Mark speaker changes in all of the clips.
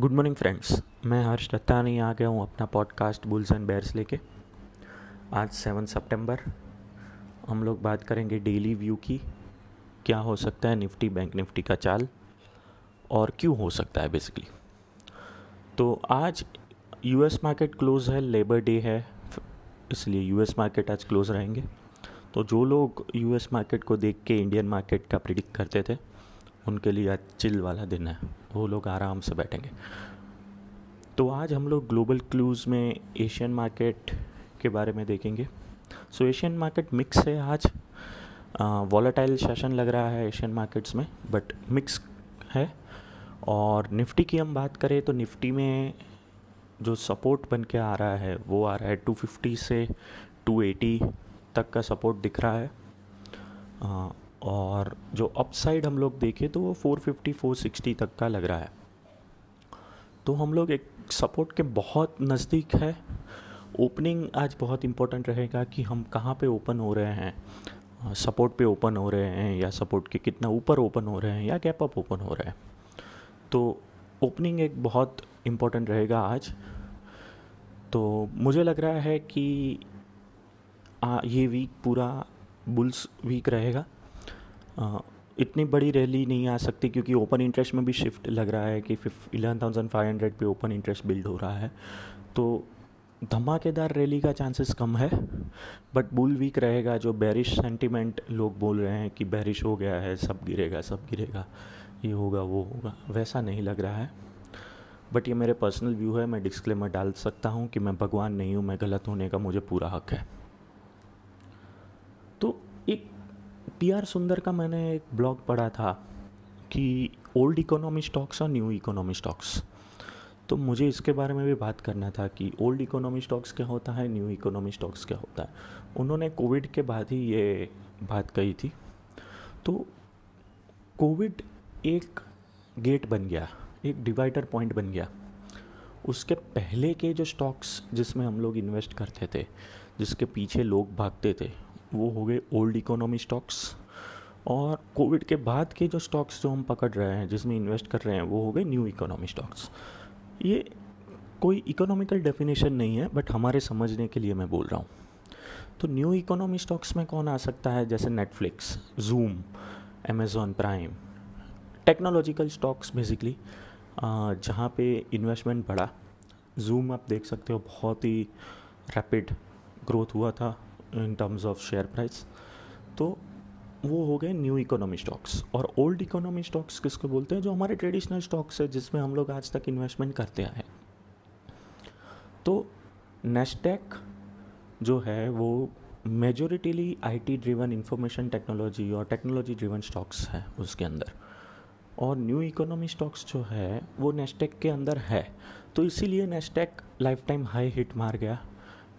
Speaker 1: Good morning friends मैं हर्ष दत्ता दत्तानी आ गया हूँ अपना पॉडकास्ट बुल्स एंड बेयर्स लेके। आज सेवन सितंबर हम लोग बात करेंगे डेली व्यू की। क्या हो सकता है निफ्टी बैंक निफ्टी का चाल? और क्यों हो सकता है बेसिकली तो आज यूएस मार्केट क्लोज है लेबर डे है, इसलिए यूएस मार्केट आज क्लोज रहेंगे। तो जो लोग यूएस मार्केट को देख के इंडियन मार्केट का प्रिडिक्ट करते थे उनके लिए आज चिल वाला दिन है। वो लोग आराम से बैठेंगे। तो आज हम लोग ग्लोबल क्लूज़ में एशियन मार्केट के बारे में देखेंगे। सो एशियन मार्केट मिक्स है आज। वॉलेटाइल सेशन लग रहा है एशियन मार्केट्स में बट मिक्स है। और निफ्टी की हम बात करें तो निफ्टी में जो सपोर्ट बन के आ रहा है, वो आ रहा है 250 से 280 तक का सपोर्ट दिख रहा है। और जो अपसाइड हम लोग देखें तो वो 450 460 तक का लग रहा है। तो हम लोग एक सपोर्ट के बहुत नज़दीक है। ओपनिंग आज बहुत इम्पोर्टेंट रहेगा कि हम कहाँ पे ओपन हो रहे हैं। सपोर्ट पे ओपन हो रहे हैं या सपोर्ट के कितना ऊपर ओपन हो रहे हैं या गैप अप ओपन हो रहे हैं। तो ओपनिंग एक बहुत इम्पोर्टेंट रहेगा आज। तो मुझे लग रहा है कि आ, ये वीक पूरा बुल्स वीक रहेगा। इतनी बड़ी रैली नहीं आ सकती क्योंकि ओपन इंटरेस्ट में भी शिफ्ट लग रहा है कि इलेवन थाउज़ेंड फाइव हंड्रेड पे ओपन इंटरेस्ट बिल्ड हो रहा है। तो धमाकेदार रैली का चांसेस कम है, बट बुल वीक रहेगा जो बैरिश सेंटिमेंट लोग बोल रहे हैं कि बैरिश हो गया है, सब गिरेगा सब गिरेगा, ये होगा, वो होगा, वैसा नहीं लग रहा है। बट ये मेरे पर्सनल व्यू है, मैं डिस्क्लेमर डाल सकता हूँ कि मैं भगवान नहीं हूँ, मैं गलत होने का मुझे पूरा हक है तो एक टी आर सुंदर का मैंने एक ब्लॉग पढ़ा था कि ओल्ड इकोनॉमी स्टॉक्स और न्यू इकोनॉमी स्टॉक्स। तो मुझे इसके बारे में भी बात करना था कि ओल्ड इकोनॉमी स्टॉक्स क्या होता है, न्यू इकोनॉमी स्टॉक्स क्या होता है। उन्होंने कोविड के बाद ही ये बात कही थी। तो कोविड एक गेट बन गया, एक डिवाइडर पॉइंट बन गया। उसके पहले के जो स्टॉक्स जिसमें हम लोग इन्वेस्ट करते थे, जिसके पीछे लोग भागते थे वो हो गए ओल्ड इकोनॉमी स्टॉक्स। और कोविड के बाद के जो स्टॉक्स जो हम पकड़ रहे हैं, जिसमें इन्वेस्ट कर रहे हैं, वो हो गए न्यू इकोनॉमी स्टॉक्स। ये कोई इकोनॉमिकल डेफिनेशन नहीं है, बट हमारे समझने के लिए मैं बोल रहा हूँ। तो न्यू इकोनॉमी स्टॉक्स में कौन आ सकता है? जैसे Netflix Zoom Amazon Prime technological stocks basically जहाँ पे इन्वेस्टमेंट बढ़ा। जूम आप देख सकते हो, बहुत ही रैपिड ग्रोथ हुआ था। In terms of share price तो वो हो गए न्यू इकोनॉमी स्टॉक्स और ओल्ड इकोनॉमी स्टॉक्स किसको बोलते हैं? जो हमारे ट्रेडिशनल स्टॉक्स है, जिसमें हम लोग आज तक इन्वेस्टमेंट करते आए तो नेस्टेक जो है, वो majoritily IT driven information technology और टेक्नोलॉजी ड्रिवन स्टॉक्स है उसके अंदर। और न्यू इकोनॉमी स्टॉक्स जो है, वो नेस्टेक के अंदर है। तो इसीलिए Nasdaq lifetime high hit मार गया।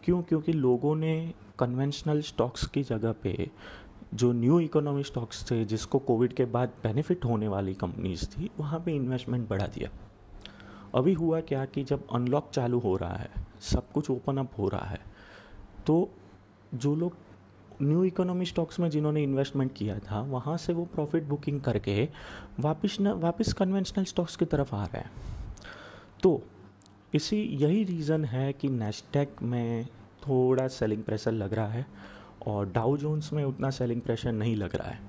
Speaker 1: क्यों? क्योंकि लोगों ने कन्वेंशनल स्टॉक्स की जगह पे जो न्यू इकोनॉमी स्टॉक्स थे, जिसको कोविड के बाद बेनिफिट होने वाली कंपनीज़ थी, वहाँ पे इन्वेस्टमेंट बढ़ा दिया। अभी हुआ क्या कि जब अनलॉक चालू हो रहा है, सब कुछ ओपन अप हो रहा है तो जो लोग न्यू इकोनॉमी स्टॉक्स में जिन्होंने इन्वेस्टमेंट किया था, वहाँ से वो प्रॉफिट बुकिंग करके वापस न, वापस कन्वेंशनल स्टॉक्स की तरफ़ आ रहे हैं। तो इसी यही रीज़न है कि नेस्टेक में थोड़ा सेलिंग प्रेशर लग रहा है और डाउ जोन्स में उतना सेलिंग प्रेशर नहीं लग रहा है।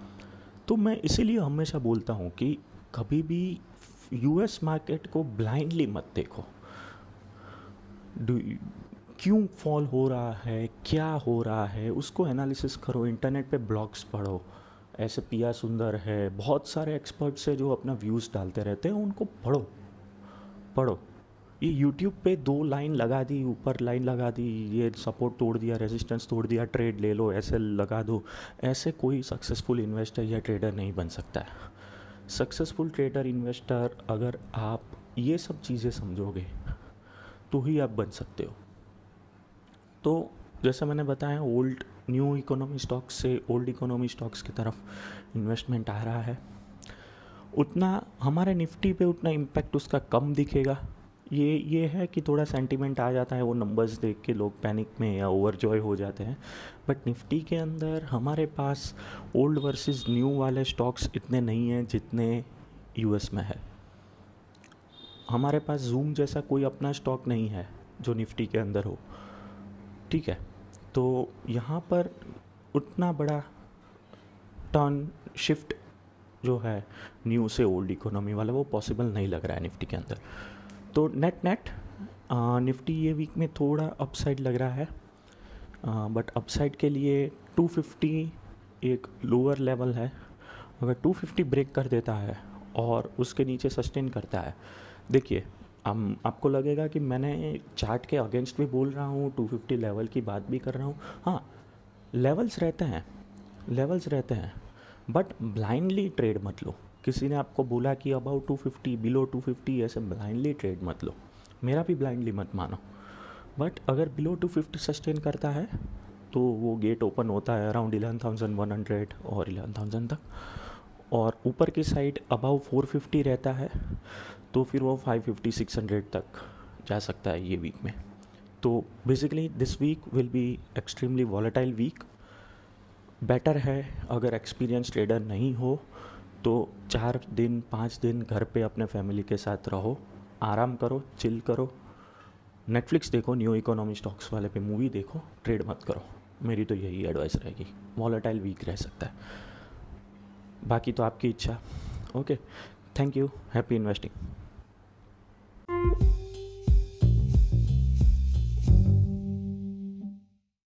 Speaker 1: तो मैं इसीलिए हमेशा बोलता हूँ कि कभी भी यूएस मार्केट को ब्लाइंडली मत देखो। क्यों फॉल हो रहा है, क्या हो रहा है, उसको एनालिसिस करो इंटरनेट पे ब्लॉग्स पढ़ो। ऐसे पिया सुंदर है, बहुत सारे एक्सपर्ट्स है जो अपना व्यूज़ डालते रहते हैं, उनको पढ़ो पढ़ो। ये यूट्यूब पे दो लाइन लगा दी, ऊपर लाइन लगा दी, ये सपोर्ट तोड़ दिया रेजिस्टेंस तोड़ दिया ट्रेड ले लो, ऐसे लगा दो। ऐसे कोई सक्सेसफुल इन्वेस्टर या ट्रेडर नहीं बन सकता है। सक्सेसफुल ट्रेडर इन्वेस्टर अगर आप ये सब चीज़ें समझोगे तो ही आप बन सकते हो। तो जैसे मैंने बताया ओल्ड न्यू इकोनॉमी स्टॉक्स से ओल्ड इकोनॉमी स्टॉक्स की तरफ़ इन्वेस्टमेंट आ रहा है। उतना, हमारे निफ्टी पे उतना इम्पैक्ट उसका कम दिखेगा। ये ये है कि थोड़ा सेंटीमेंट आ जाता है वो नंबर्स देख के लोग पैनिक में या ओवर जॉय हो जाते हैं। बट निफ्टी के अंदर हमारे पास ओल्ड वर्सेस न्यू वाले स्टॉक्स इतने नहीं हैं जितने यूएस में है। हमारे पास जूम जैसा कोई अपना स्टॉक नहीं है जो निफ्टी के अंदर हो। ठीक है? तो यहाँ पर उतना बड़ा टर्न शिफ्ट जो है न्यू से ओल्ड इकोनॉमी वाला वो पॉसिबल नहीं लग रहा है निफ्टी के अंदर। तो नेट नेट निफ्टी ये वीक में थोड़ा अपसाइड लग रहा है बट अपसाइड के लिए 250 एक लोअर लेवल है। अगर 250 ब्रेक कर देता है और उसके नीचे सस्टेन करता है, देखिए, हम, आपको लगेगा कि मैंने चार्ट के अगेंस्ट भी बोल रहा हूँ 250 लेवल की बात भी कर रहा हूँ। हाँ लेवल्स रहते हैं लेवल्स रहते हैं बट ब्लाइंडली ट्रेड मत लो। किसी ने आपको बोला कि अबाउट 250 बिलो 250 ऐसे ब्लाइंडली ट्रेड मत लो। मेरा भी ब्लाइंडली मत मानो। बट अगर बिलो 250 सस्टेन करता है तो वो गेट ओपन होता है around eleven thousand one hundred और इलेवन थाउज़ेंड तक। और ऊपर की साइड अबाउ फोर फिफ्टी रहता है तो फिर वो फाइव फिफ्टी सिक्स हंड्रेड तक जा सकता है ये वीक में। तो basically this week will be extremely volatile week better है अगर एक्सपीरियंस ट्रेडर नहीं हो तो चार दिन, पाँच दिन घर पे अपने फैमिली के साथ रहो, आराम करो चिल करो। नेटफ्लिक्स देखो न्यू इकोनॉमी स्टॉक्स वाले पे मूवी देखो ट्रेड मत करो। मेरी तो यही एडवाइस रहेगी। वॉलेटाइल वीक रह सकता है। बाकी तो आपकी इच्छा। Okay thank you happy investing